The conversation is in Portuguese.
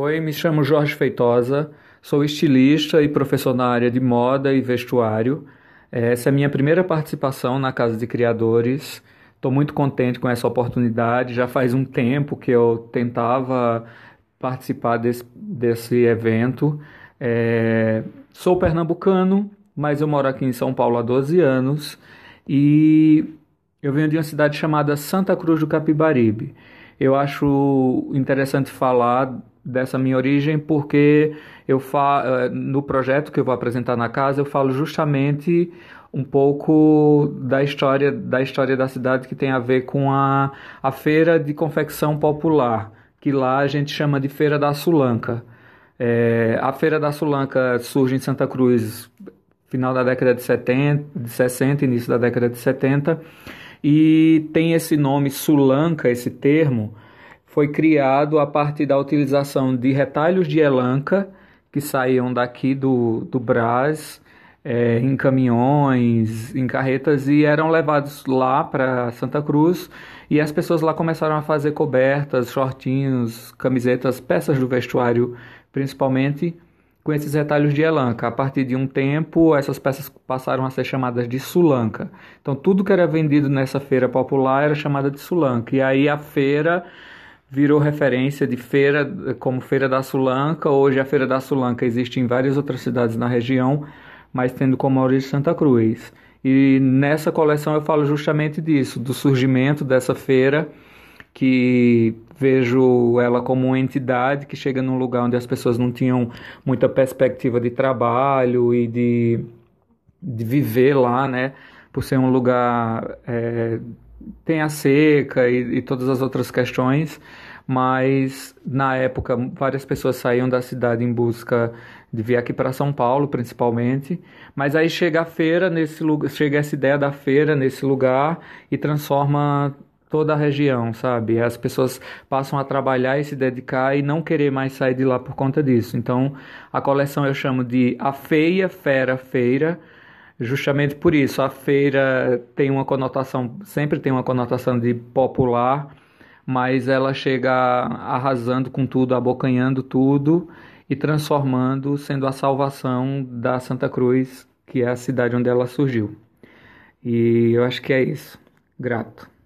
Oi, me chamo Jorge Feitosa, sou estilista e professor na área de moda e vestuário. Essa é a minha primeira participação na Casa de Criadores. Estou muito contente com essa oportunidade. Já faz um tempo que eu tentava participar desse, desse evento. É... Sou pernambucano, mas eu moro aqui em São Paulo há 12 anos e eu venho de uma cidade chamada Santa Cruz do Capibaribe. Eu acho interessante falar dessa minha origem porque eu fa eh, no projeto que eu vou apresentar na casa eu falo justamente um pouco da história da história da cidade que tem a ver com a, a feira de confecção popular que lá a gente chama de feira da Sulanca. É, a feira da Sulanca surge em Santa Cruz final da década de 70 de 60 início da década de 70 e tem esse nome Sulanca esse termo foi criado a partir da utilização de retalhos de elanca que saíam daqui do, do Brás é, em caminhões, em carretas e eram levados lá para Santa Cruz. E as pessoas lá começaram a fazer cobertas, shortinhos, camisetas, peças do vestuário principalmente com esses retalhos de elanca. A partir de um tempo, essas peças passaram a ser chamadas de sulanca. Então, tudo que era vendido nessa feira popular era chamada de sulanca. E aí a feira virou referência de feira como Feira da Sulanca. Hoje a Feira da Sulanca existe em várias outras cidades na região, mas tendo como origem Santa Cruz. E nessa coleção eu falo justamente disso, do surgimento dessa feira, que vejo ela como uma entidade que chega num lugar onde as pessoas não tinham muita perspectiva de trabalho e de, de viver lá, né? Por ser um lugar é, tem a seca e, e todas as outras questões, mas na época várias pessoas saíam da cidade em busca de vir aqui para São Paulo, principalmente. Mas aí chega a feira nesse lugar, chega essa ideia da feira nesse lugar e transforma toda a região, sabe? As pessoas passam a trabalhar e se dedicar e não querer mais sair de lá por conta disso. Então, a coleção eu chamo de A Feia Fera Feira justamente por isso. A feira tem uma conotação, sempre tem uma conotação de popular, mas ela chega arrasando com tudo, abocanhando tudo e transformando, sendo a salvação da Santa Cruz, que é a cidade onde ela surgiu. E eu acho que é isso. Grato.